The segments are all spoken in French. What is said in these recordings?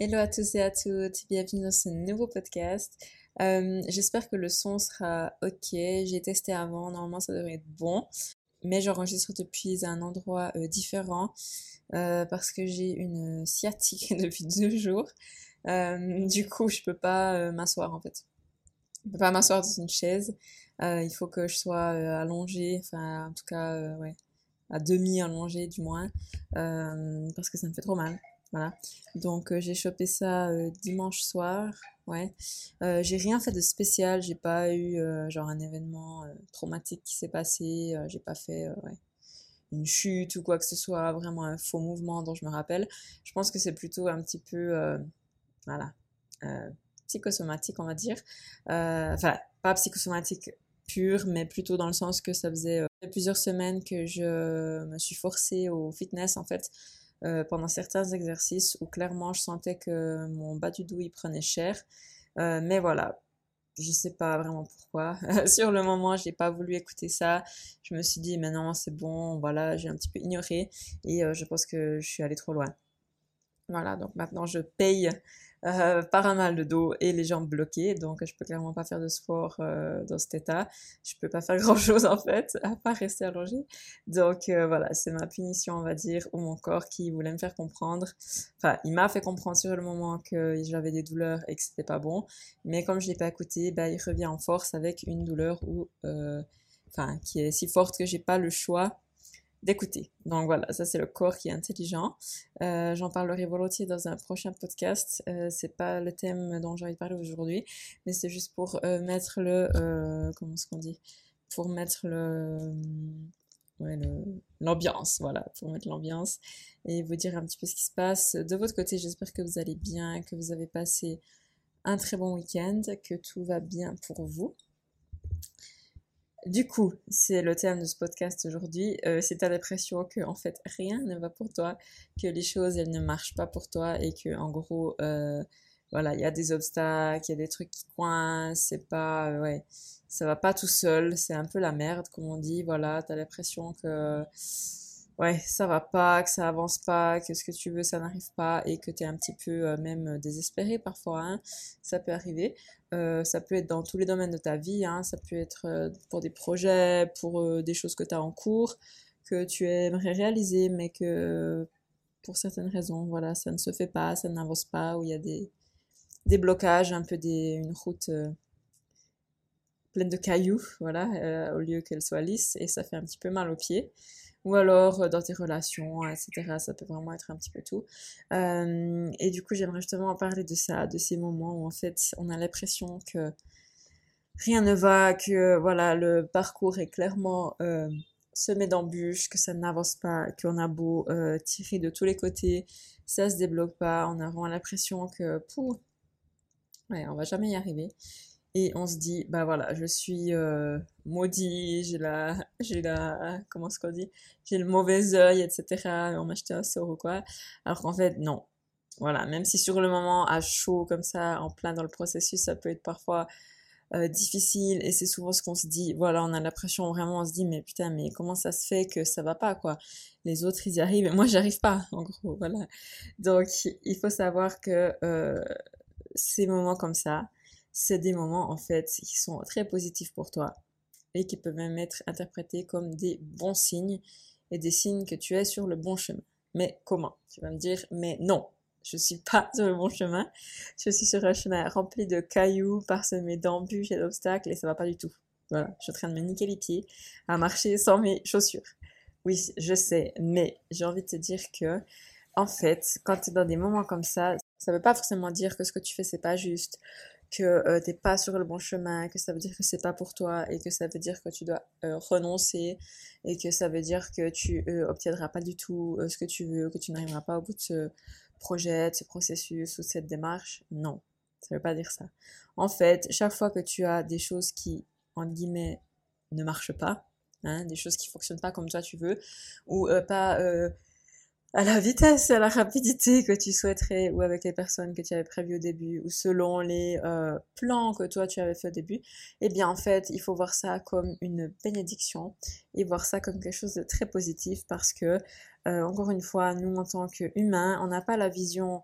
Hello à tous et à toutes, bienvenue dans ce nouveau podcast. Euh, J'espère que le son sera ok. J'ai testé avant, normalement ça devrait être bon, mais j'enregistre depuis un endroit euh, différent euh, parce que j'ai une sciatique depuis deux jours. Du coup, je peux pas m'asseoir en fait. Je peux pas m'asseoir dans une chaise. Il faut que je sois allongée, enfin en tout cas ouais, à demi allongée du moins, parce que ça me fait trop mal. Voilà. Donc euh, j'ai chopé ça euh, dimanche soir. Ouais. Euh, j'ai rien fait de spécial. J'ai pas eu genre un événement traumatique qui s'est passé. j'ai pas fait une chute ou quoi que ce soit. Vraiment un faux mouvement dont je me rappelle. Je pense que c'est plutôt un petit peu voilà psychosomatique on va dire. Enfin pas psychosomatique pur, mais plutôt dans le sens que ça faisait plusieurs semaines que je me suis forcée au fitness en fait euh, pendant certains exercices où clairement je sentais que mon bas du dos il prenait cher. Euh, mais voilà, je sais pas vraiment pourquoi. Sur le moment, j'ai pas voulu écouter ça. Je me suis dit, mais non, c'est bon, voilà, j'ai un petit peu ignoré et euh, je pense que je suis allée trop loin. Voilà, donc maintenant je paye euh, par un mal de dos et les jambes bloquées, donc je peux clairement pas faire de sport euh, dans cet état. Je peux pas faire grand chose en fait, à part rester allongée. Donc euh, voilà, c'est ma punition, on va dire, ou mon corps qui voulait me faire comprendre. Enfin, il m'a fait comprendre sur le moment que j'avais des douleurs et que c'était pas bon, mais comme je l'ai pas écouté, bah, il revient en force avec une douleur ou enfin qui est si forte que j'ai pas le choix d'écouter. Donc voilà, ça c'est le corps qui est intelligent. Euh, J'en parlerai volontiers dans un prochain podcast. Euh, c'est pas le thème dont j'ai envie de parler aujourd'hui, mais c'est juste pour euh, mettre le euh, comment est-ce dit? Pour mettre le ouais, l'ambiance, voilà, pour mettre l'ambiance et vous dire un petit peu ce qui se passe. De votre côté, j'espère que vous allez bien, que vous avez passé un très bon week-end, que tout va bien pour vous. Du coup, c'est le thème de ce podcast aujourd'hui. Euh, c'est ta l'impression que en fait rien ne va pour toi, que les choses elles ne marchent pas pour toi et que en gros euh, voilà il y a des obstacles, il y a des trucs qui coincent, c'est pas euh, ouais ça va pas tout seul, c'est un peu la merde comme on dit. Voilà, t'as l'impression que ouais, ça va pas, que ça avance pas, que ce que tu veux, ça n'arrive pas et que tu es un petit peu euh, même désespéré parfois, hein. ça peut arriver. Euh, ça peut être dans tous les domaines de ta vie, hein. ça peut être euh, pour des projets, pour des choses que tu as en cours, que tu aimerais réaliser, mais que pour certaines raisons, voilà, ça ne se fait pas, ça n'avance pas, où il y a des, des blocages, un peu des, une route pleine de cailloux, voilà, au lieu qu'elle soit lisse, et ça fait un petit peu mal aux pieds ou alors euh, dans tes relations, etc. Ça peut vraiment être un petit peu tout. Euh, et du coup, j'aimerais justement parler de ça, de ces moments où en fait on a l'impression que rien ne va, que voilà le parcours est clairement euh, semé d'embûches, que ça n'avance pas, qu'on a beau tirer de tous les côtés, ça se débloque pas, on a vraiment l'impression que pouf, ouais, on va jamais y arriver et on se dit bah voilà je suis euh, maudit j'ai la j'ai la comment ce qu'on dit? J'ai le mauvais œil etc on m'a acheté un sort ou quoi. Alors qu'en fait non. Voilà même si sur le moment à chaud comme ça en plein dans le processus ça peut être parfois euh, difficile et c'est souvent ce qu'on se dit. Voilà on a l'impression vraiment on se dit mais putain mais comment ça se fait que ça va pas quoi? Les autres ils y arrivent et moi j'arrive pas en gros voilà. Donc il faut savoir que euh, ces moments comme ça c'est des moments en fait qui sont très positifs pour toi et qui peuvent même être interprétés comme des bons signes et des signes que tu es sur le bon chemin. Mais comment? Tu vas me dire, mais non, je suis pas sur le bon chemin. Je suis sur un chemin rempli de cailloux, parsemé d'embûches et d'obstacles et ça va pas du tout. Voilà, je suis en train de me niquer les pieds à marcher sans mes chaussures. Oui, je sais, mais j'ai envie de te dire que, en fait, quand tu es dans des moments comme ça, ça veut pas forcément dire que ce que tu fais c'est pas juste, que euh, t'es pas sur le bon chemin, que ça veut dire que c'est pas pour toi et que ça veut dire que tu dois euh, renoncer et que ça veut dire que tu euh, obtiendras pas du tout euh, ce que tu veux, que tu n'arriveras pas au bout de ce projet, de ce processus ou de cette démarche. Non, ça veut pas dire ça. En fait, chaque fois que tu as des choses qui, en guillemets, ne marchent pas, hein, des choses qui fonctionnent pas comme toi tu veux, ou pas à la vitesse à la rapidité que tu souhaiterais ou avec les personnes que tu avais prévues au début ou selon les euh, plans que toi tu avais fait au début, eh bien en fait il faut voir ça comme une bénédiction et voir ça comme quelque chose de très positif parce que euh, encore une fois nous en tant qu'humains on n'a pas la vision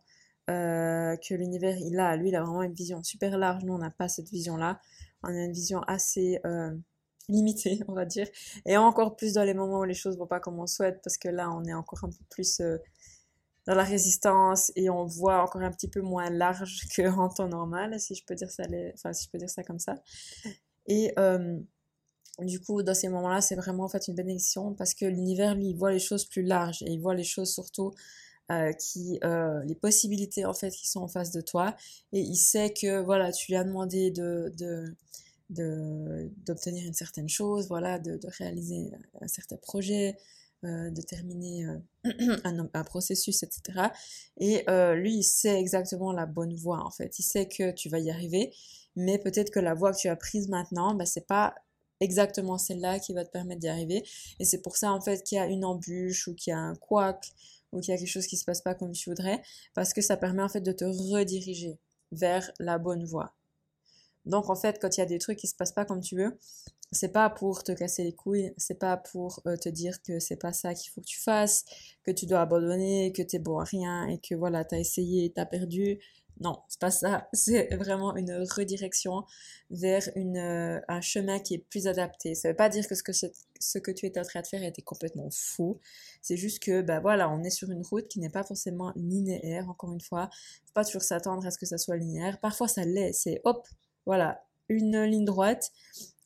que l'univers, il a, lui, il a vraiment une vision super large. Nous, on n'a pas cette vision-là. On a une vision assez limitée, on va dire. Et encore plus dans les moments où les choses vont pas comme on souhaite, parce que là, on est encore un peu plus dans la résistance et on voit encore un petit peu moins large qu'en temps normal, si je peux dire ça, enfin, si je peux dire comme ça. Et euh, du coup, dans ces moments-là, c'est vraiment en fait une bénédiction parce que l'univers, lui, voit les choses plus larges et il voit les choses surtout euh, qui, euh, les possibilités en fait qui sont en face de toi et il sait que voilà, tu lui as demandé de, de d'obtenir une certaine chose, voilà, de, de réaliser un certain projet, euh, de terminer euh, un, processus, etc. Et euh, lui, il sait exactement la bonne voie, en fait. Il sait que tu vas y arriver, mais peut-être que la voie que tu as prise maintenant, bah, c'est pas exactement celle-là qui va te permettre d'y arriver. Et c'est pour ça, en fait, qu'il y a une embûche ou qu'il y a un couac ou qu'il y a quelque chose qui se passe pas comme tu voudrais, parce que ça permet, en fait, de te rediriger vers la bonne voie. Donc, en fait, quand il y a des trucs qui se passent pas comme tu veux, c'est pas pour te casser les couilles, c'est pas pour euh, te dire que c'est pas ça qu'il faut que tu fasses, que tu dois abandonner, que t'es bon à rien et que voilà, t'as essayé, t'as perdu. Non, c'est pas ça. C'est vraiment une redirection vers une, euh, un chemin qui est plus adapté. Ça veut pas dire que ce que, ce que tu es en train de faire était complètement fou. C'est juste que, bah voilà, on est sur une route qui n'est pas forcément linéaire, encore une fois. Faut pas toujours s'attendre à ce que ça soit linéaire. Parfois, ça l'est. C'est hop, voilà, une ligne droite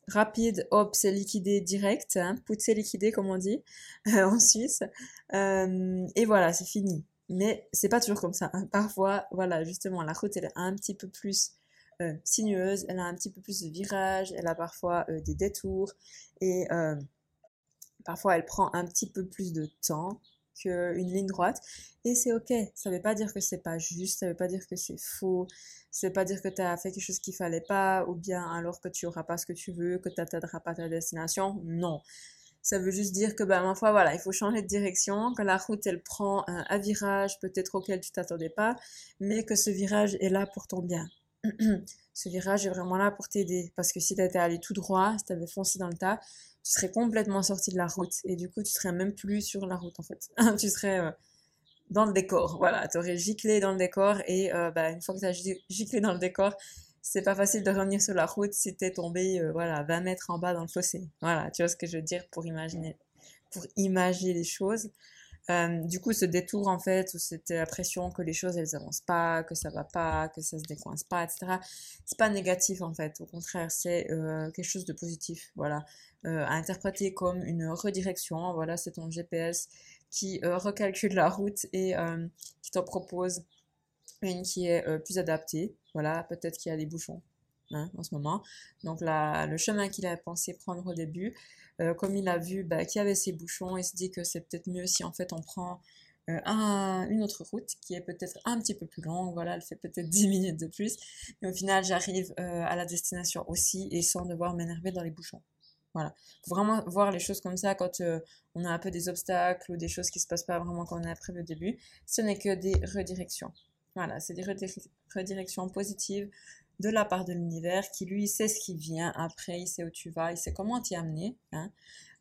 rapide, hop, c'est liquidé direct, hein, c'est liquidé comme on dit euh, en Suisse. Euh, et voilà, c'est fini. Mais c'est pas toujours comme ça. Hein. Parfois, voilà, justement, la route elle est un petit peu plus euh, sinueuse, elle a un petit peu plus de virages, elle a parfois des détours et parfois elle prend un petit peu plus de temps qu'une ligne droite. Et c'est ok. Ça veut pas dire que c'est pas juste, ça veut pas dire que c'est faux, ça veut pas dire que tu as fait quelque chose qu'il fallait pas, ou bien alors que tu auras pas ce que tu veux, que tu n'atteindras pas ta destination. Non. Ça veut juste dire que, ben, ma foi, voilà, il faut changer de direction, que la route, elle prend un, virage peut-être auquel tu t'attendais pas, mais que ce virage est là pour ton bien. ce virage est vraiment là pour t'aider. Parce que si tu étais allé tout droit, si tu avais foncé dans le tas, tu serais complètement sorti de la route. Et du coup, tu serais même plus sur la route, en fait. tu serais euh, dans le décor. Voilà, tu aurais giclé dans le décor. Et euh, bah, une fois que tu as giclé dans le décor, c'est pas facile de revenir sur la route si t'es tombé, euh, voilà, 20 mètres en bas dans le fossé. Voilà, tu vois ce que je veux dire pour imaginer, pour imaginer les choses. Du coup, ce détour, en fait, où c'était l'impression que les choses, elles avancent pas, que ça va pas, que ça se décoince pas, etc. C'est pas négatif, en fait. Au contraire, c'est quelque chose de positif. Voilà. Euh, à interpréter comme une redirection. Voilà, c'est ton GPS qui euh, recalcule la route et euh, qui t'en propose une qui est plus adaptée. Voilà, peut-être qu'il y a des bouchons hein, en ce moment. Donc là, le chemin qu'il a pensé prendre au début, comme il a vu bah, qu'il y avait ces bouchons, il se dit que c'est peut-être mieux si en fait on prend une autre route qui est peut-être un petit peu plus longue, voilà, elle fait peut-être 10 minutes de plus, mais au final j'arrive à la destination aussi et sans devoir m'énerver dans les bouchons. Voilà. Faut vraiment voir les choses comme ça quand euh, on a un peu des obstacles ou des choses qui se passent pas vraiment comme on a prévu au début. Ce n'est que des redirections. Voilà, c'est des redirections positives de la part de l'univers qui lui sait ce qui vient après, il sait où tu vas, il sait comment t'y amener. Hein.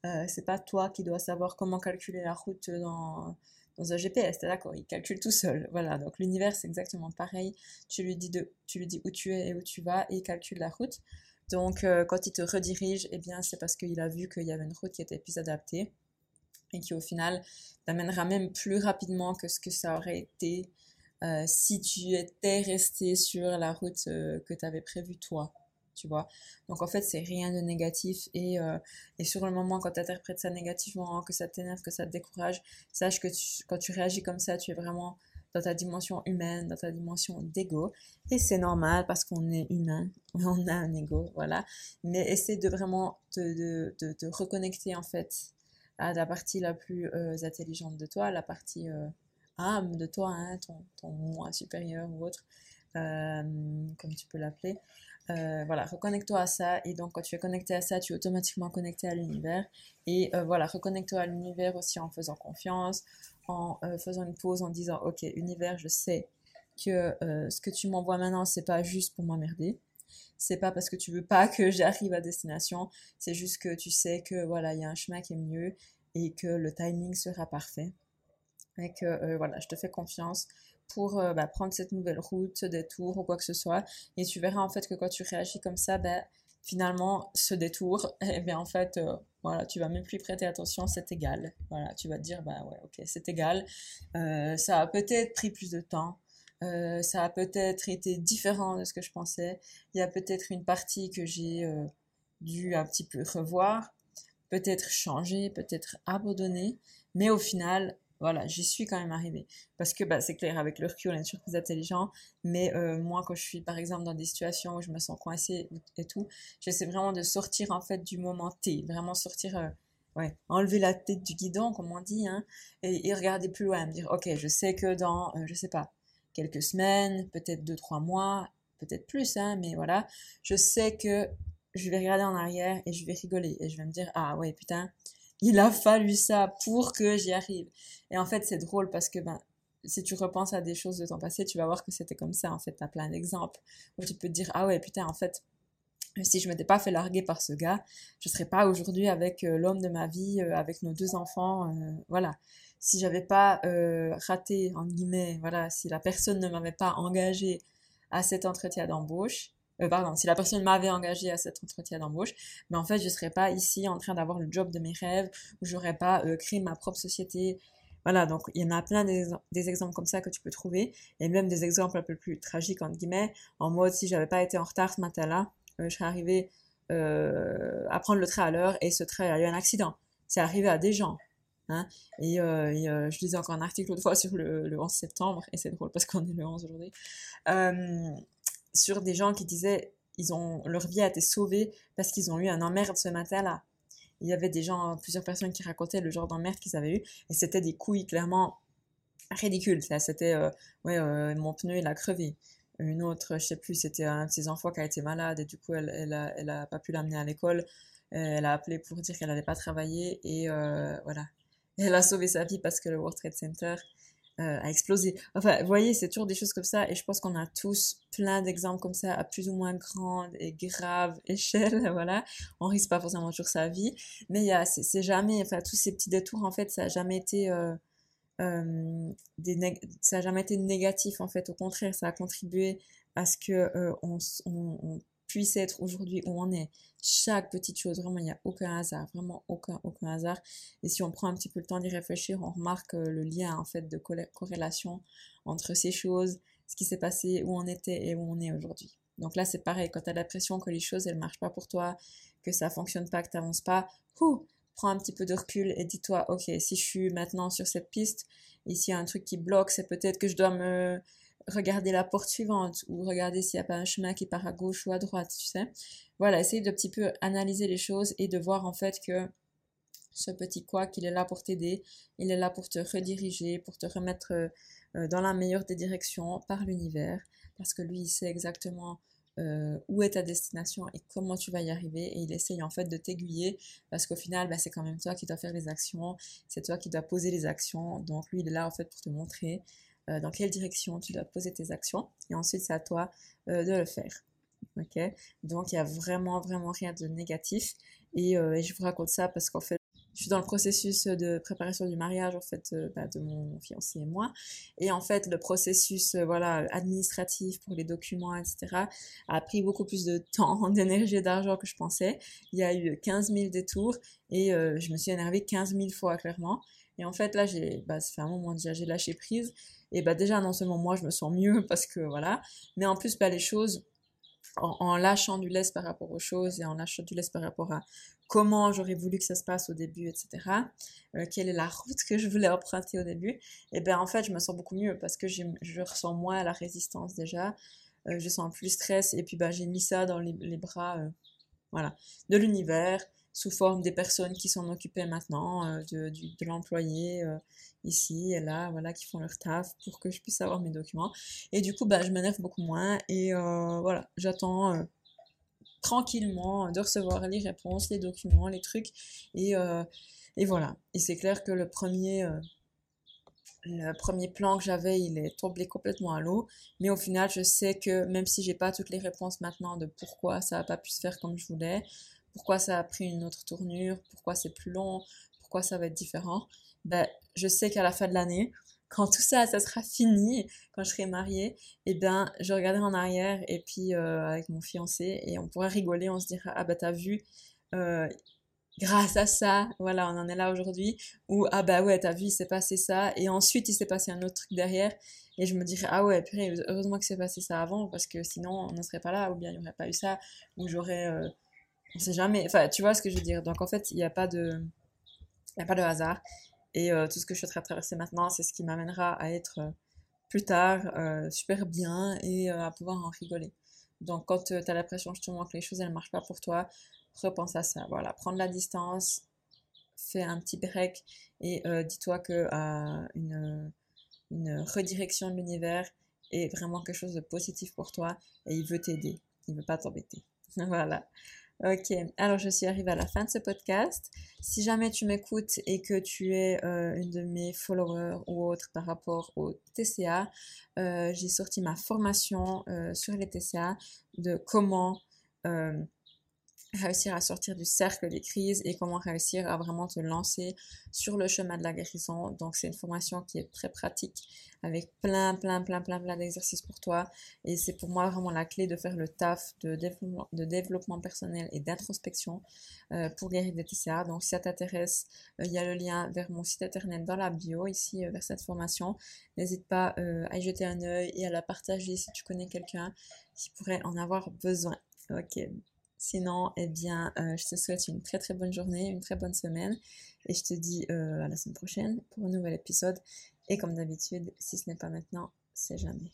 Euh, c'est pas toi qui dois savoir comment calculer la route dans, dans un GPS, d'accord, il calcule tout seul. Voilà, donc l'univers c'est exactement pareil. Tu lui dis de, tu lui dis où tu es et où tu vas et il calcule la route. Donc, euh, quand il te redirige, eh bien, c'est parce qu'il a vu qu'il y avait une route qui était plus adaptée et qui, au final, t'amènera même plus rapidement que ce que ça aurait été euh, si tu étais resté sur la route euh, que tu avais prévue toi. Tu vois Donc, en fait, c'est rien de négatif. Et, et sur le moment, quand tu interprètes ça négativement, que ça t'énerve, que ça te décourage, sache que quand tu réagis comme ça, tu es vraiment dans ta dimension humaine, dans ta dimension d'ego. Et c'est normal parce qu'on est humain, on a un ego, voilà. Mais essaie de vraiment te, de, de, de reconnecter en fait à la partie la plus euh, intelligente de toi, la partie euh, âme de toi, hein, ton, moi supérieur ou autre, euh, comme tu peux l'appeler. voilà, reconnecte-toi à ça. Et donc, quand tu es connecté à ça, tu es automatiquement connecté à l'univers. Et voilà, reconnecte-toi à l'univers aussi en faisant confiance, en euh, faisant une pause, en disant ok univers, je sais que euh, ce que tu m'envoies maintenant c'est pas juste pour m'emmerder, c'est pas parce que tu veux pas que j'arrive à destination, c'est juste que tu sais que voilà il y a un chemin qui est mieux et que le timing sera parfait. Et que voilà, je te fais confiance pour bah, prendre cette nouvelle route, ce détour ou quoi que ce soit. Et tu verras en fait que quand tu réagis comme ça, bah, finalement, ce détour, eh bien en fait, voilà, tu vas même plus prêter attention, c'est égal. Voilà, tu vas te dire, bah ouais, ok, c'est égal. ça a peut-être pris plus de temps, euh, ça a peut-être été différent de ce que je pensais. Il y a peut-être une partie que j'ai euh, dû un petit peu revoir, peut-être changer, peut-être abandonner. Mais au final, voilà, j'y suis quand même arrivée. Parce que bah, c'est clair, avec le recul, on est toujours plus intelligent. Mais euh, moi, quand je suis par exemple dans des situations où je me sens coincée et tout, j'essaie vraiment de sortir en fait du moment T. Vraiment sortir, ouais, enlever la tête du guidon, comme on dit, hein, et, regarder plus loin. Me dire, ok, je sais que dans, je sais pas, quelques semaines, peut-être deux, trois mois, peut-être plus, hein, mais voilà, je sais que je vais regarder en arrière et je vais rigoler et je vais me dire, ah ouais, putain, il a fallu ça pour que j'y arrive. Et en fait, c'est drôle parce que, ben, si tu repenses à des choses de ton passé, tu vas voir que c'était comme ça, en fait, t'as plein d'exemples où tu peux te dire, ah ouais, putain, en fait, si je m'étais pas fait larguer par ce gars, je serais pas aujourd'hui avec euh, l'homme de ma vie, euh, avec nos deux enfants, euh, voilà si j'avais pas raté, en guillemets, voilà, si la personne ne m'avait pas engagé à cet entretien d'embauche, euh, pardon, si la personne m'avait engagé à cet entretien d'embauche, mais en fait, je serais pas ici en train d'avoir le job de mes rêves, ou j'aurais pas euh, créé ma propre société. Voilà, donc il y en a plein des, exemples comme ça que tu peux trouver, et même des exemples un peu plus tragiques, entre guillemets, en mode si j'avais pas été en retard ce matin-là, je serais arrivé à prendre le train à l'heure, et ce train a eu un accident. C'est arrivé à des gens. Hein et, euh, euh, je lisais encore un article l'autre fois sur le, le, 11 septembre, et c'est drôle parce qu'on est le 11 aujourd'hui, euh, sur des gens qui disaient ils ont leur vie a été sauvée parce qu'ils ont eu un emmerde ce matin-là. Il y avait des gens, plusieurs personnes qui racontaient le genre d'emmerde qu'ils avaient eu, et c'était des couilles clairement ridicules. C'était ouais, mon pneu il a crevé. Une autre, je sais plus, c'était un de ses enfants qui a été malade et du coup elle, elle, a, elle a pas pu l'amener à l'école. Elle a appelé pour dire qu'elle n'allait pas travailler et voilà, elle a sauvé sa vie parce que le World Trade Center euh, a explosé. Enfin, vous voyez, c'est toujours des choses comme ça, et je pense qu'on a tous plein d'exemples comme ça à plus ou moins grande et grave échelle, voilà. On risque pas forcément toujours sa vie, mais il y a, c'est jamais, enfin, tous ces petits détours, en fait, ça a jamais été, euh, euh, des ça a jamais été négatif, en fait. Au contraire, ça a contribué à ce que euh, on puisse être aujourd'hui où on est. Chaque petite chose, vraiment, il n'y a aucun hasard, vraiment aucun, aucun hasard. Et si on prend un petit peu le temps d'y réfléchir, on remarque euh, le lien, en fait, de corrélation entre ces choses, ce qui s'est passé, où on était et où on est aujourd'hui. Donc là, c'est pareil, quand tu as l'impression que les choses, elles marchent pas pour toi, que ça fonctionne pas, que tu n'avances pas, prends un petit peu de recul et dis-toi, ok, si je suis maintenant sur cette piste, et s'il y a un truc qui bloque, c'est peut-être que je dois me regarder la porte suivante ou regarder s'il n'y a pas un chemin qui part à gauche ou à droite, tu sais. Voilà, essayer de petit peu analyser les choses et de voir en fait que ce petit quoi qu'il est là pour t'aider, il est là pour te rediriger, pour te remettre euh, dans la meilleure des directions par l'univers, parce que lui, il sait exactement euh, où est ta destination et comment tu vas y arriver et il essaye en fait de t'aiguiller parce qu'au final bah, c'est quand même toi qui dois faire les actions c'est toi qui dois poser les actions donc lui il est là en fait pour te montrer euh, dans quelle direction tu dois poser tes actions, et ensuite c'est à toi euh, de le faire. Ok? Donc il y a vraiment, vraiment rien de négatif, et, euh, et je vous raconte ça parce qu'en fait, je suis dans le processus de préparation du mariage en fait bah, de mon fiancé et moi. Et en fait le processus voilà administratif pour les documents etc a pris beaucoup plus de temps d'énergie et d'argent que je pensais. Il y a eu 15 000 détours et je me suis énervée 15 000 fois clairement. Et en fait là j'ai bah, ça fait un moment déjà j'ai lâché prise et bah déjà non seulement moi je me sens mieux parce que voilà, mais en plus bah les choses en, lâchant du laisse par rapport aux choses et en lâchant du laisse par rapport à comment j'aurais voulu que ça se passe au début, etc. Euh, quelle est la route que je voulais emprunter au début, et ben en fait je me sens beaucoup mieux parce que je ressens moins la résistance déjà, euh, je sens plus stress et puis bah j'ai mis ça dans les, bras, euh, voilà, de l'univers sous forme des personnes qui s'en occupaient maintenant, euh, de, de l'employé euh, ici et là, voilà, qui font leur taf pour que je puisse avoir mes documents. Et du coup, bah, je m'énerve beaucoup moins et euh, voilà, j'attends tranquillement de recevoir les réponses, les documents, les trucs et, et voilà. Et c'est clair que le premier le premier plan que j'avais, il est tombé complètement à l'eau. Mais au final, je sais que même si j'ai pas toutes les réponses maintenant de pourquoi ça n'a pas pu se faire comme je voulais, pourquoi ça a pris une autre tournure, pourquoi c'est plus long, pourquoi ça va être différent, ben, je sais qu'à la fin de l'année, quand tout ça, ça sera fini, quand je serai mariée, eh ben, je regarderai en arrière et puis euh, avec mon fiancé et on pourra rigoler, on se dira ah bah t'as vu, euh, grâce à ça, voilà, on en est là aujourd'hui, ou ah bah ouais, t'as vu, il s'est passé ça, et ensuite il s'est passé un autre truc derrière, et je me dirais ah ouais, purée, heureusement que c'est passé ça avant, parce que sinon on ne serait pas là, ou bien il n'y aurait pas eu ça, ou j'aurais, euh, on sait jamais, enfin tu vois ce que je veux dire, donc en fait il n'y a pas de, il a pas de hasard, et euh, tout ce que je suis traverser maintenant, c'est ce qui m'amènera à être euh, plus tard super bien et à pouvoir en rigoler. Donc quand tu as l'impression justement que les choses elles marchent pas pour toi, repense à ça. Voilà, prendre la distance, fais un petit break et euh, dis-toi que euh, une, une redirection de l'univers est vraiment quelque chose de positif pour toi et il veut t'aider, il veut pas t'embêter. voilà. Ok, alors je suis arrivée à la fin de ce podcast. Si jamais tu m'écoutes et que tu es euh, une de mes followers ou autres par rapport au TCA, j'ai sorti ma formation sur les TCA de comment réussir à sortir du cercle des crises et comment réussir à vraiment te lancer sur le chemin de la guérison. Donc c'est une formation qui est très pratique avec plein, plein, plein, plein, plein d'exercices pour toi. Et c'est pour moi vraiment la clé de faire le taf de développement, personnel et d'introspection euh, pour guérir des TCA. Donc si ça t'intéresse, euh, il y a le lien vers mon site internet dans la bio ici, euh, vers cette formation. N'hésite pas à y jeter un œil et à la partager si tu connais quelqu'un qui pourrait en avoir besoin. Ok, Sinon, eh bien, euh, je te souhaite une très très bonne journée, une très bonne semaine. Et je te dis euh, à la semaine prochaine pour un nouvel épisode. Et comme d'habitude, si ce n'est pas maintenant, c'est jamais.